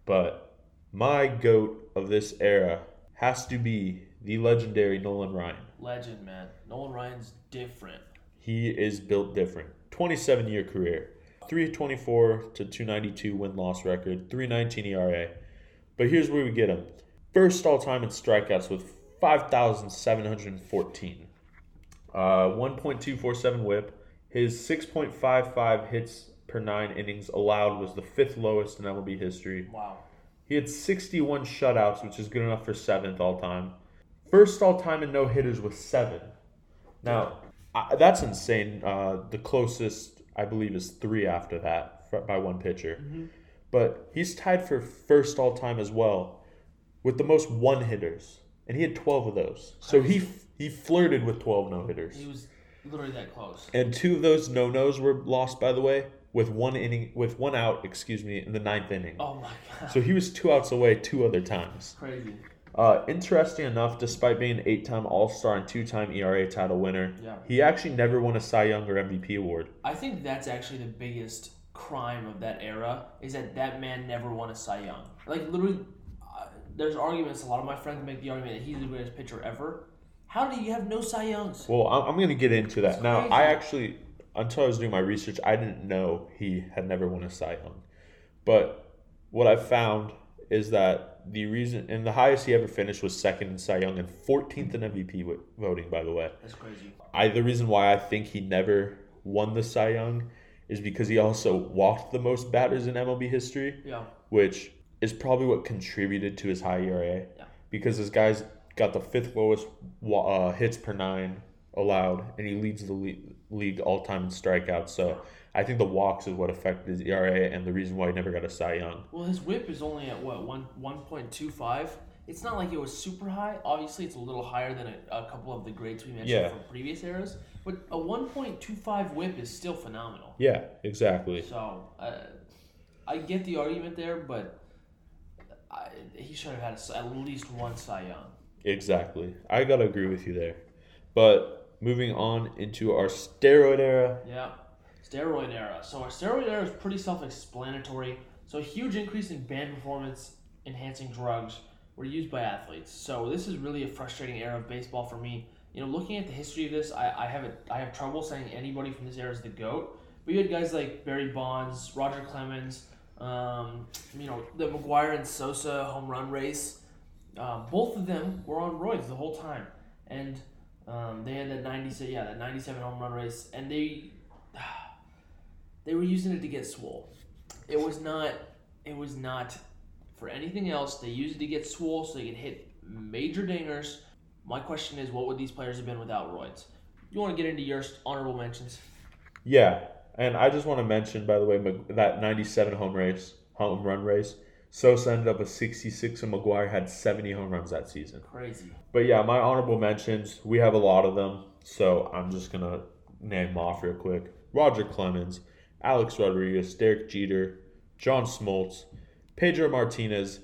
But my goat of this era has to be the legendary Nolan Ryan. Legend, man. Nolan Ryan's different. He is built different. 27 year career, 324 to 292 win loss record, 319 ERA. But here's where we get him first all time in strikeouts with 5,714, uh, 1.247 whip. His 6.55 hits per nine innings allowed was the fifth lowest in MLB history. Wow. He had 61 shutouts, which is good enough for seventh all time. First all time in no hitters with seven. Now, I, that's insane. Uh, the closest, I believe, is three after that by one pitcher. Mm-hmm. But he's tied for first all time as well with the most one hitters, and he had 12 of those. So he he flirted with 12 no hitters. He was literally that close. And two of those no nos were lost, by the way, with one inning, with one out, excuse me, in the ninth inning. Oh my god. So he was two outs away two other times. Crazy. Uh, interesting enough, despite being an eight-time All-Star and two-time ERA title winner, Yeah. he actually never won a Cy Young or MVP award. I think that's actually the biggest crime of that era is that that man never won a Cy Young. Like literally, uh, there's arguments. A lot of my friends make the argument that he's the greatest pitcher ever. How do you have no Cy Youngs? Well, I'm, I'm going to get into that now. I actually, until I was doing my research, I didn't know he had never won a Cy Young. But what I found is that the reason, and the highest he ever finished was second in Cy Young and 14th in MVP vo- voting, by the way. That's crazy. I the reason why I think he never won the Cy Young is because he also walked the most batters in MLB history, Yeah. which is probably what contributed to his high ERA. Yeah. Because this guy's got the fifth lowest wa- uh, hits per nine allowed, and he leads the le- league all time in strikeouts. So I think the walks is what affected his ERA and the reason why he never got a Cy Young. Well, his whip is only at what one one point two five. It's not like it was super high. Obviously, it's a little higher than a, a couple of the grades we mentioned Yeah. from previous eras. But a one point two five whip is still phenomenal. Yeah, exactly. So uh, I get the argument there, but I, he should have had a at least one Cy Young. Exactly. I gotta agree with you there. But moving on into our steroid era, Yeah. Steroid era. So our steroid era is pretty self-explanatory. So a huge increase in banned performance enhancing drugs were used by athletes. So this is really a frustrating era of baseball for me. You know, looking at the history of this, I, I have a, I have trouble saying anybody from this era is the goat. But you had guys like Barry Bonds, Roger Clemens, um, you know, the McGwire and Sosa home run race. Uh, both of them were on roids the whole time, and um, they had that ninety yeah that ninety seven home run race, and they they were using it to get swole. It was not it was not for anything else. They used it to get swole so they could hit major dingers. My question is, what would these players have been without roids? You want to get into your honorable mentions? Yeah, and I just want to mention, by the way, that '97 home race, home run race. Sosa ended up with 66, and McGwire had 70 home runs that season. Crazy. But yeah, my honorable mentions, we have a lot of them, so I'm just gonna name them off real quick. Roger Clemens, Alex Rodriguez, Derek Jeter, John Smoltz, Pedro Martinez,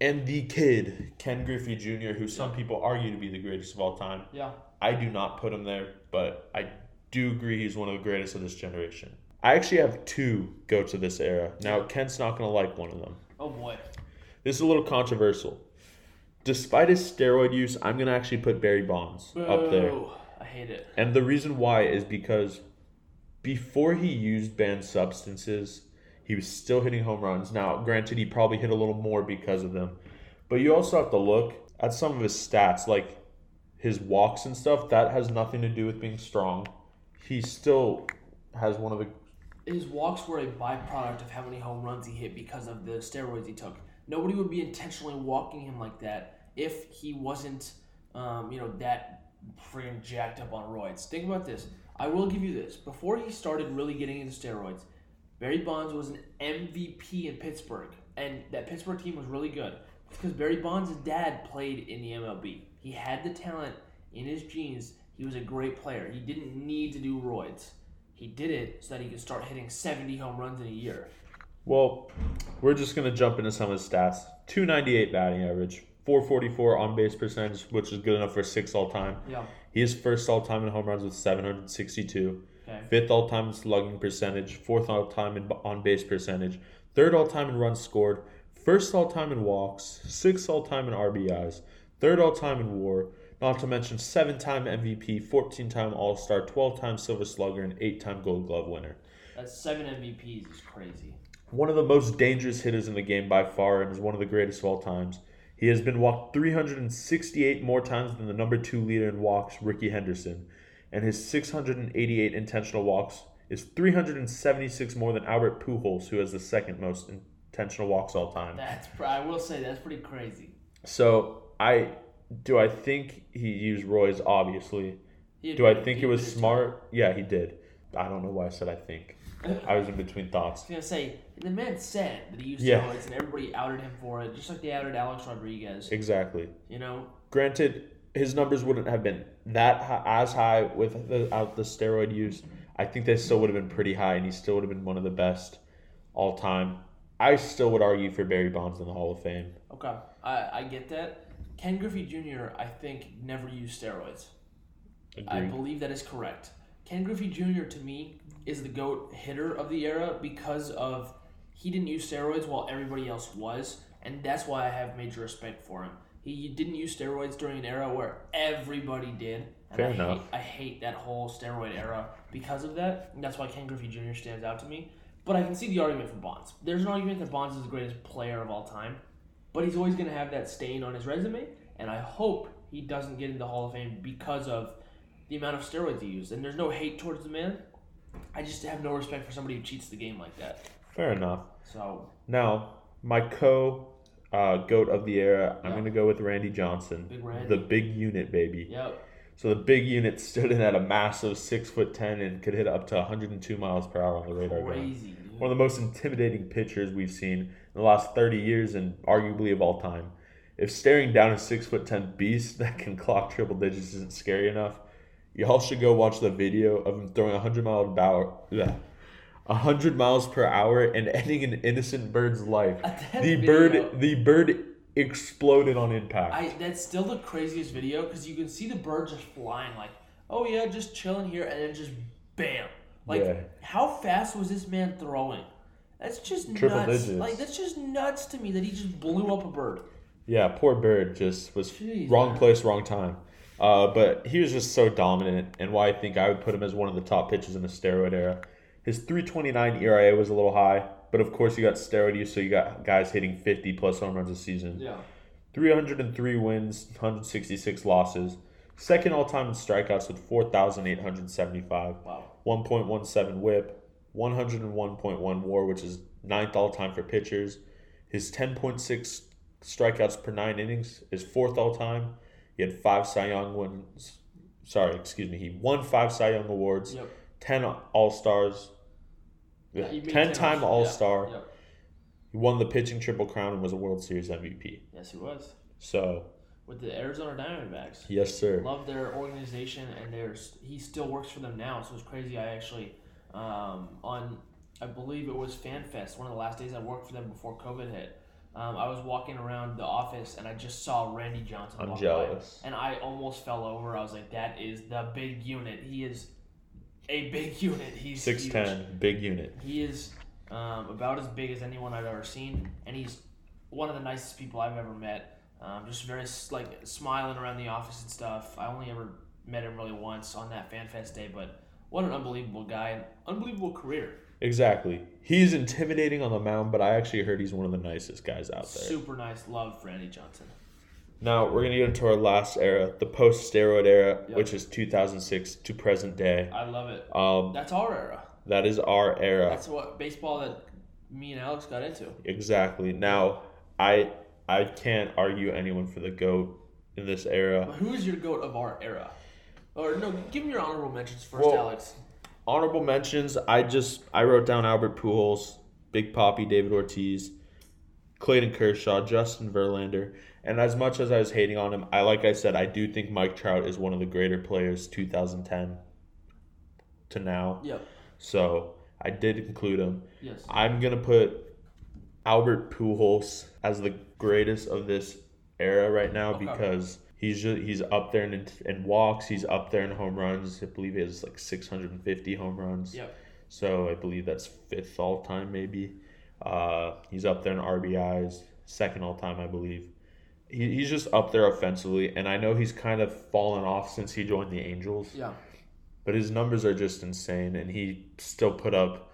and the kid Ken Griffey Jr., who some people argue to be the greatest of all time. Yeah. I do not put him there, but I do agree he's one of the greatest of this generation. I actually have two go to this era. Now, Kent's not going to like one of them. Oh boy. This is a little controversial. Despite his steroid use, I'm going to actually put Barry Bonds up there. Boo. I hate it. And the reason why is because before he used banned substances, he was still hitting home runs. Now, granted, he probably hit a little more because of them. But you also have to look at some of his stats, like his walks and stuff. That has nothing to do with being strong. He still has one of the. His walks were a byproduct of how many home runs he hit because of the steroids he took. Nobody would be intentionally walking him like that if he wasn't, um, you know, that freaking jacked up on roids. Think about this. I will give you this. Before he started really getting into steroids, Barry Bonds was an MVP in Pittsburgh, and that Pittsburgh team was really good because Barry Bonds' dad played in the MLB. He had the talent in his genes. He was a great player. He didn't need to do roids. He did it so that he could start hitting 70 home runs in a year. Well, we're just gonna jump into some of his stats. 298 batting average, 444 on base percentage, which is good enough for six all time. Yeah. He is first all time in home runs with 762. Okay. Fifth all time in slugging percentage, fourth all time in on base percentage, third all time in runs scored, first all time in walks, sixth all time in RBIs, third all time in WAR. Not to mention seven time MVP, 14 time All Star, 12 time Silver Slugger, and eight time Gold Glove winner. That's seven MVPs is crazy. One of the most dangerous hitters in the game by far, and is one of the greatest of all times. He has been walked 368 more times than the number two leader in walks, Ricky Henderson, and his 688 intentional walks is 376 more than Albert Pujols, who has the second most intentional walks all time. That's I will say that's pretty crazy. So I do I think he used Roy's obviously. Do I think it was smart? Yeah, he did. I don't know why I said I think. I was in between thoughts. I was gonna say the man said that he used Yeah. steroids and everybody outed him for it, just like they outed Alex Rodriguez. Exactly. You know, Granted, his numbers wouldn't have been that high, as high without the steroid use. I think they still would have been pretty high, and he still would have been one of the best all time. I still would argue for Barry Bonds in the Hall of Fame. okay, I, I get that. Ken Griffey Jr. I think never used steroids. I believe that is correct. Ken Griffey Jr. to me is the goat hitter of the era because of he didn't use steroids while everybody else was, and that's why I have major respect for him. He didn't use steroids during an era where everybody did. And Fair I enough. Hate, I hate that whole steroid era because of that. And that's why Ken Griffey Jr. stands out to me. But I can see the argument for Bonds. There's an argument that Bonds is the greatest player of all time, but he's always going to have that stain on his resume, and I hope he doesn't get into the Hall of Fame because of the amount of steroids he used. And there's no hate towards the man. I just have no respect for somebody who cheats the game like that. Fair enough. So Now, my co uh, goat of the era, I'm to go with Randy Johnson. Big Randy. The big unit, baby. Yep. So the big unit stood in at a massive six foot ten and could hit up to 102 miles per hour on the radar gun. Crazy, dude. One of the most intimidating pitchers we've seen in the last 30 years and arguably of all time. If staring down a six foot ten beast that can clock triple digits isn't scary enough, y'all should go watch the video of him throwing 100 mile per hour. Yeah. 100 miles per hour and ending an innocent bird's life. The video- bird the bird exploded on impact. I that's still the craziest video because you can see the bird just flying like, oh yeah, just chilling here, and then just bam. Like, Yeah. how fast was this man throwing? That's just Triple nuts. digits. Like that's just nuts to me that he just blew up a bird. Yeah, poor Bird just was Jeez, wrong man. place, wrong time. Uh, but he was just so dominant, and why I think I would put him as one of the top pitchers in the steroid era. His 329 ERA was a little high, but of course you got steroid use, so you got guys hitting 50 plus home runs a season. Yeah. 303 wins, 166 losses. Second all time in strikeouts with 4,875. Wow. 1.17 whip, 101.1 war, which is ninth all time for pitchers. His 10.6 strikeouts per nine innings is fourth all time. He had five Cy Young wins. Sorry, excuse me. He won five Cy Young awards, Yep. 10 All Stars, Yeah, 10 time All- yeah, Star. Yep. He won the pitching triple crown and was a World Series MVP. Yes, he was So, with the Arizona Diamondbacks. yes, sir. Love their organization, and there's he still works for them now. So it's crazy. I actually um, on I believe it was FanFest, one of the last days I worked for them before COVID hit. Um, I was walking around the office and I just saw Randy Johnson. I'm walk jealous. By, and I almost fell over. I was like, "That is the big unit. He is a big unit. He's 6'10, big unit. He is um, about as big as anyone I've ever seen, and he's one of the nicest people I've ever met. Um, just very like smiling around the office and stuff. I only ever met him really once on that FanFest day, but what an unbelievable guy and unbelievable career. Exactly. He's intimidating on the mound, but I actually heard he's one of the nicest guys out there. Super nice. Love Randy Johnson. Now we're gonna get into our last era, the post-steroid era, Yep. which is 2006 to present day. I love it. Um, That's our era. that is our era That's what baseball that me and Alex got into. exactly. Now, I I can't argue anyone for the goat in this era. But who is your goat of our era? Or no, give me your honorable mentions first, Well- Alex. Honorable mentions. I just I wrote down Albert Pujols, Big Papi, David Ortiz, Clayton Kershaw, Justin Verlander, and as much as I was hating on him, I like I said I do think Mike Trout is one of the greater players 2010 to now. Yep. So I did include him. Yes. I'm gonna put Albert Pujols as the greatest of this era right now Okay. because he's just, he's up there in, in walks. He's up there in home runs. I believe he has like 650 home runs. Yep. So I believe that's fifth all time, maybe. Uh, he's up there in RBIs, second all time, I believe. He, he's just up there offensively, and I know he's kind of fallen off since he joined the Angels, Yeah. but his numbers are just insane, and he still put up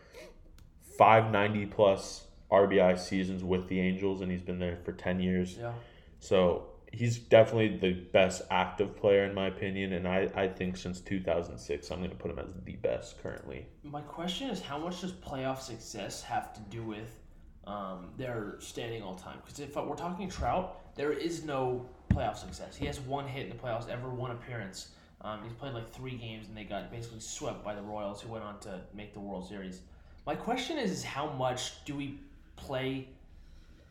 590 plus RBI seasons with the Angels, and he's been there for 10 years. Yeah. So he's definitely the best active player, in my opinion, and I, I think since 2006, I'm going to put him as the best currently. My question is, how much does playoff success have to do with um, their standing all time? Because if we're talking Trout, there is no playoff success. He has one hit in the playoffs, ever one appearance. Um, he's played like three games, and they got basically swept by the Royals, who went on to make the World Series. My question is, is how much do we play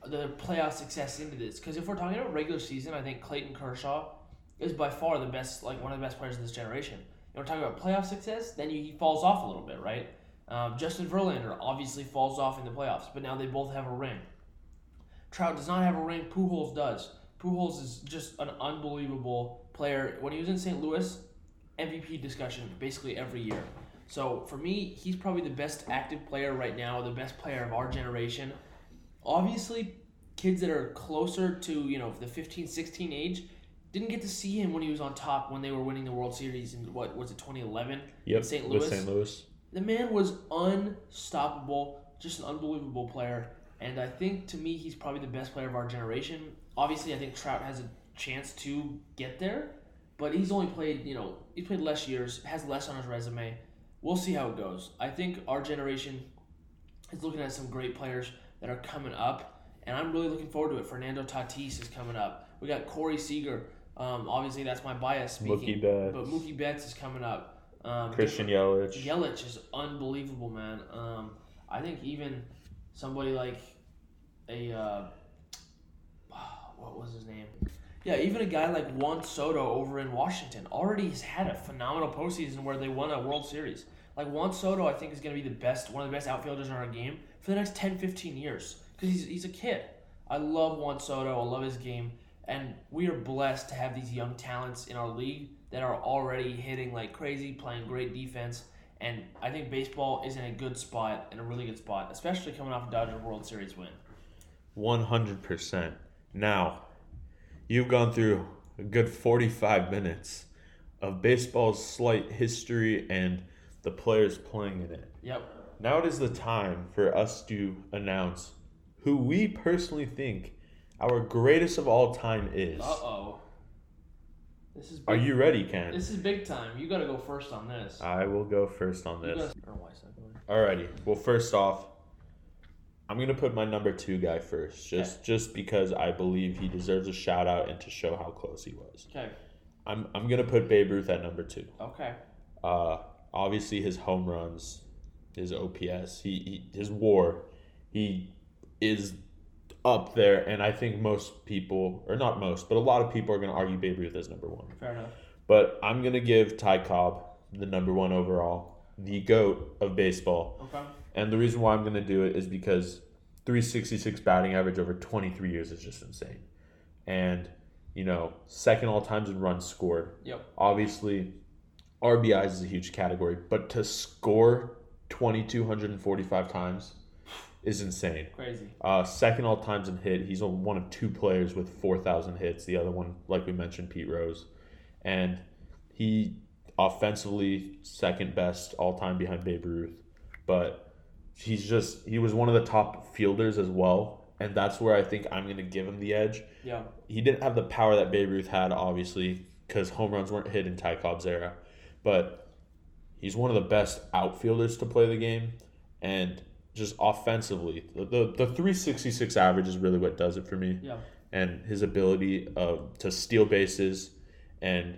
the playoff success into this? Because if we're talking about regular season, I think Clayton Kershaw is by far the best, like one of the best players in this generation. You know, we're talking about playoff success, then he falls off a little bit, right? Um, Justin Verlander obviously falls off in the playoffs, but now they both have a ring. Trout does not have a ring. Pujols does. Pujols is just an unbelievable player. When he was in St. Louis, MVP discussion basically every year. So for me, he's probably the best active player right now, the best player of our generation. Obviously, kids that are closer to, you know, the 15, 16 age didn't get to see him when he was on top when they were winning the World Series in what was it 2011 Yep, in St. Louis. St. Louis. The man was unstoppable, just an unbelievable player. And I think to me, he's probably the best player of our generation. Obviously, I think Trout has a chance to get there, but he's only played, you know, he played less years, has less on his resume. We'll see how it goes. I think our generation is looking at some great players that are coming up, and I'm really looking forward to it. Fernando Tatis is coming up. We got Corey Seager. Um, obviously, that's my bias speaking. Mookie Betts. But Mookie Betts is coming up. Um, Christian Yelich. Yelich is unbelievable, man. Um, I think even somebody like a uh, what was his name? Yeah, even a guy like Juan Soto over in Washington already has had a phenomenal postseason where they won a World Series. Like Juan Soto, I think is going to be the best, one of the best outfielders in our game for the next 10, 15 years because he's, he's a kid. I love Juan Soto. I love his game. And we are blessed to have these young talents in our league that are already hitting like crazy, playing great defense. And I think baseball is in a good spot, in a really good spot, especially coming off a Dodger World Series win. 100%. Now, you've gone through a good 45 minutes of baseball's slight history and the players playing in it. Yep. Now it is the time for us to announce who we personally think our greatest of all time is. Uh oh. This is big, Are you ready, Ken? This is big time. You got to go first on this. I will go first on this. gotta- I don't know why I said that. Alrighty. Well, first off, I'm gonna put my number two guy first, just just because I believe he deserves a shout out and to show how close he was. Okay. I'm I'm gonna put Babe Ruth at number two. Okay. Uh, obviously his home runs, his OPS, he, he his WAR, he is up there, and I think most people, or not most, but a lot of people are gonna argue Babe Ruth as number one. Fair enough. But I'm gonna give Ty Cobb the number one overall, the goat of baseball. Okay. And the reason why I'm going to do it is because 366 batting average over 23 years is just insane. And, you know, second all times in runs scored. Yep. Obviously, RBIs is a huge category, but to score 2,245 times is insane. Crazy. Uh, second all times in hit. He's one of two players with 4,000 hits. The other one, like we mentioned, Pete Rose. And he offensively second best all time behind Babe Ruth. But he's just, he was one of the top fielders as well. And that's where I think I'm going to give him the edge. Yeah. He didn't have the power that Babe Ruth had, obviously, because home runs weren't hit in Ty Cobb's era. But he's one of the best outfielders to play the game. And just offensively, the, the, the 366 average is really what does it for me. Yeah. And his ability of to steal bases and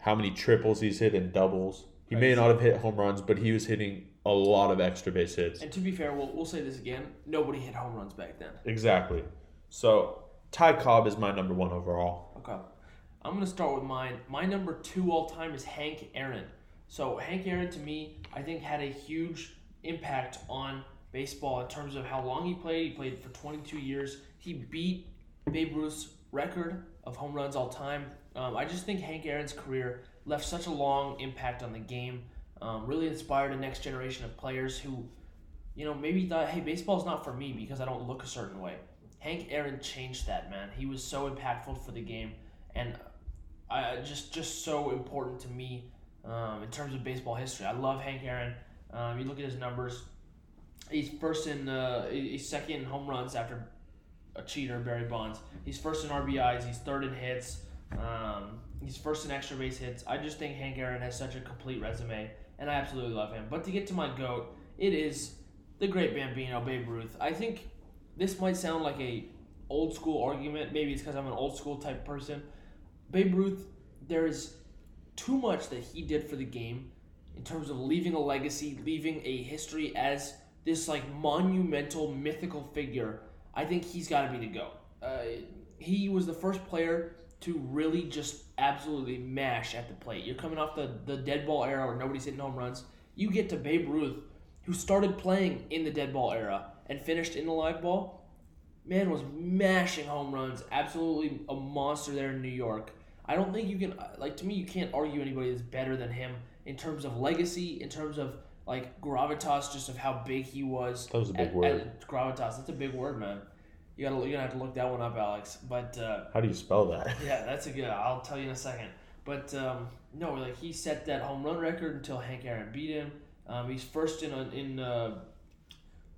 how many triples he's hit and doubles. He may not have hit home runs, but he was hitting a lot of extra base hits. And to be fair, we'll, we'll say this again. Nobody hit home runs back then. Exactly. So Ty Cobb is my number one overall. Okay. I'm going to start with mine. My number two all time is Hank Aaron. So Hank Aaron, to me, I think had a huge impact on baseball in terms of how long he played. He played for 22 years. He beat Babe Ruth's record of home runs all time. Um, I just think Hank Aaron's career left such a long impact on the game. Um, really inspired a next generation of players who, you know, maybe thought, hey, baseball's not for me because I don't look a certain way. Hank Aaron changed that, man. He was so impactful for the game, and I just just so important to me um, in terms of baseball history. I love Hank Aaron. Um, you look at his numbers. He's first in uh, he's second in home runs after a cheater, Barry Bonds. He's first in RBIs. He's third in hits. Um, he's first in extra base hits. I just think Hank Aaron has such a complete resume, and I absolutely love him. But to get to my goat, it is the great Bambino, Babe Ruth. I think this might sound like a old school argument. Maybe it's because I'm an old school type person. Babe Ruth, there is too much that he did for the game in terms of leaving a legacy, leaving a history as this like monumental mythical figure. I think he's got to be the go. Uh, he was the first player to really just absolutely mash at the plate. You're coming off the, the dead ball era where nobody's hitting home runs. You get to Babe Ruth, who started playing in the dead ball era and finished in the live ball. Man was mashing home runs, absolutely a monster there in New York. I don't think you can like to me you can't argue anybody that's better than him in terms of legacy, in terms of like gravitas, just of how big he was. That was a big at, word. At gravitas, that's a big word, man. You gotta you're gonna have to look that one up, Alex. But uh, How do you spell that? yeah, that's a good. I'll tell you in a second. But um, no, like he set that home run record until Hank Aaron beat him. Um, he's first in in uh,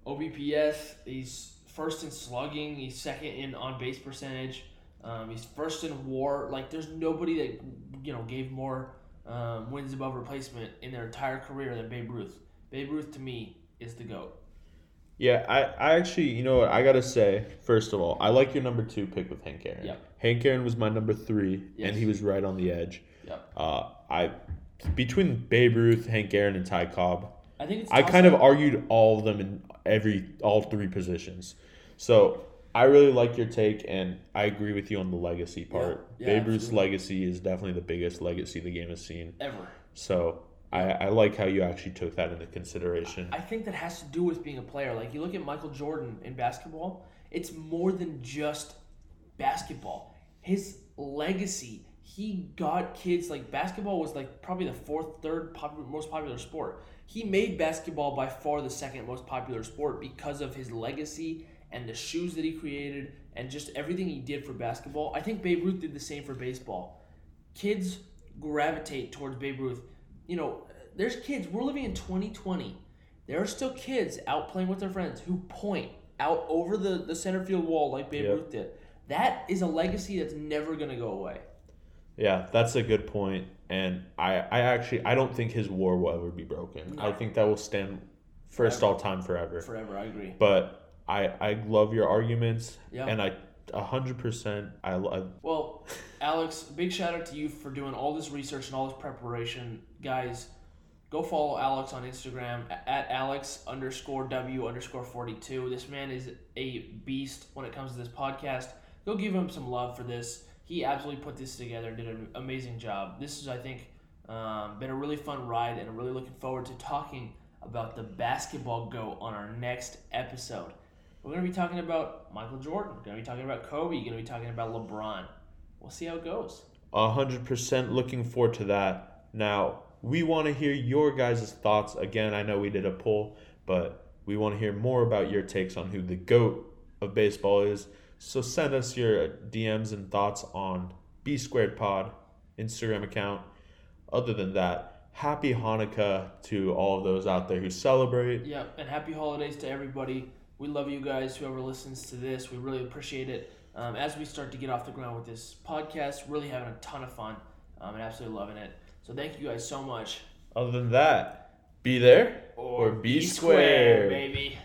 OBPS. He's first in slugging. He's second in on base percentage. Um, he's first in WAR. Like there's nobody that you know gave more um, wins above replacement in their entire career than Babe Ruth. Babe Ruth to me is the goat. Yeah, I, I actually, you know what, I gotta say, first of all, I like your number two pick with Hank Aaron. Yep. Hank Aaron was my number three, Yes. and he was right on the edge. Yep. Uh, I between Babe Ruth, Hank Aaron, and Ty Cobb, I think it's. I kind of argued all of them in every all three positions. So I really like your take, and I agree with you on the legacy part. yeah, Babe Ruth's legacy is definitely the biggest legacy the game has seen. ever. So I, I like how you actually took that into consideration. I think that has to do with being a player. Like you look at Michael Jordan in basketball, it's more than just basketball. His legacy, he got kids like basketball was like probably the fourth, third popular, most popular sport. He made basketball by far the second most popular sport because of his legacy and the shoes that he created and just everything he did for basketball. I think Babe Ruth did the same for baseball kids gravitate towards Babe Ruth. You know, there's kids, we're living in 2020. There are still kids out playing with their friends who point out over the, the center field wall like Babe Yep. Ruth did. That is a legacy that's never going to go away. Yeah, that's a good point. point, and I, I actually I don't think his war will ever be broken. I think that will stand first all time forever. Forever, I agree. But I I love your arguments, Yeah. and I a hundred percent I love. Well, Alex, big shout out to you for doing all this research and all this preparation. Guys, go follow Alex on Instagram at Alex underscore W underscore 42. This man is a beast when it comes to this podcast. Go give him some love for this. He absolutely put this together and did an amazing job. This is, I think, um, been a really fun ride, and I'm really looking forward to talking about the basketball go on our next episode. We're going to be talking about Michael Jordan. We're going to be talking about Kobe. We're going to be talking about LeBron. We'll see how it goes. A hundred percent looking forward to that. Now we want to hear your guys' thoughts. Again, I know we did a poll, but we want to hear more about your takes on who the goat of baseball is. So send us your DMs and thoughts on B Squared Pod Instagram account. Other than that, happy Hanukkah to all of those out there who celebrate. Yeah, and happy holidays to everybody. We love you guys, whoever listens to this. We really appreciate it. Um, as we start to get off the ground with this podcast, really having a ton of fun um, and absolutely loving it. So thank you guys so much. Other than that, be there or, be, square. baby.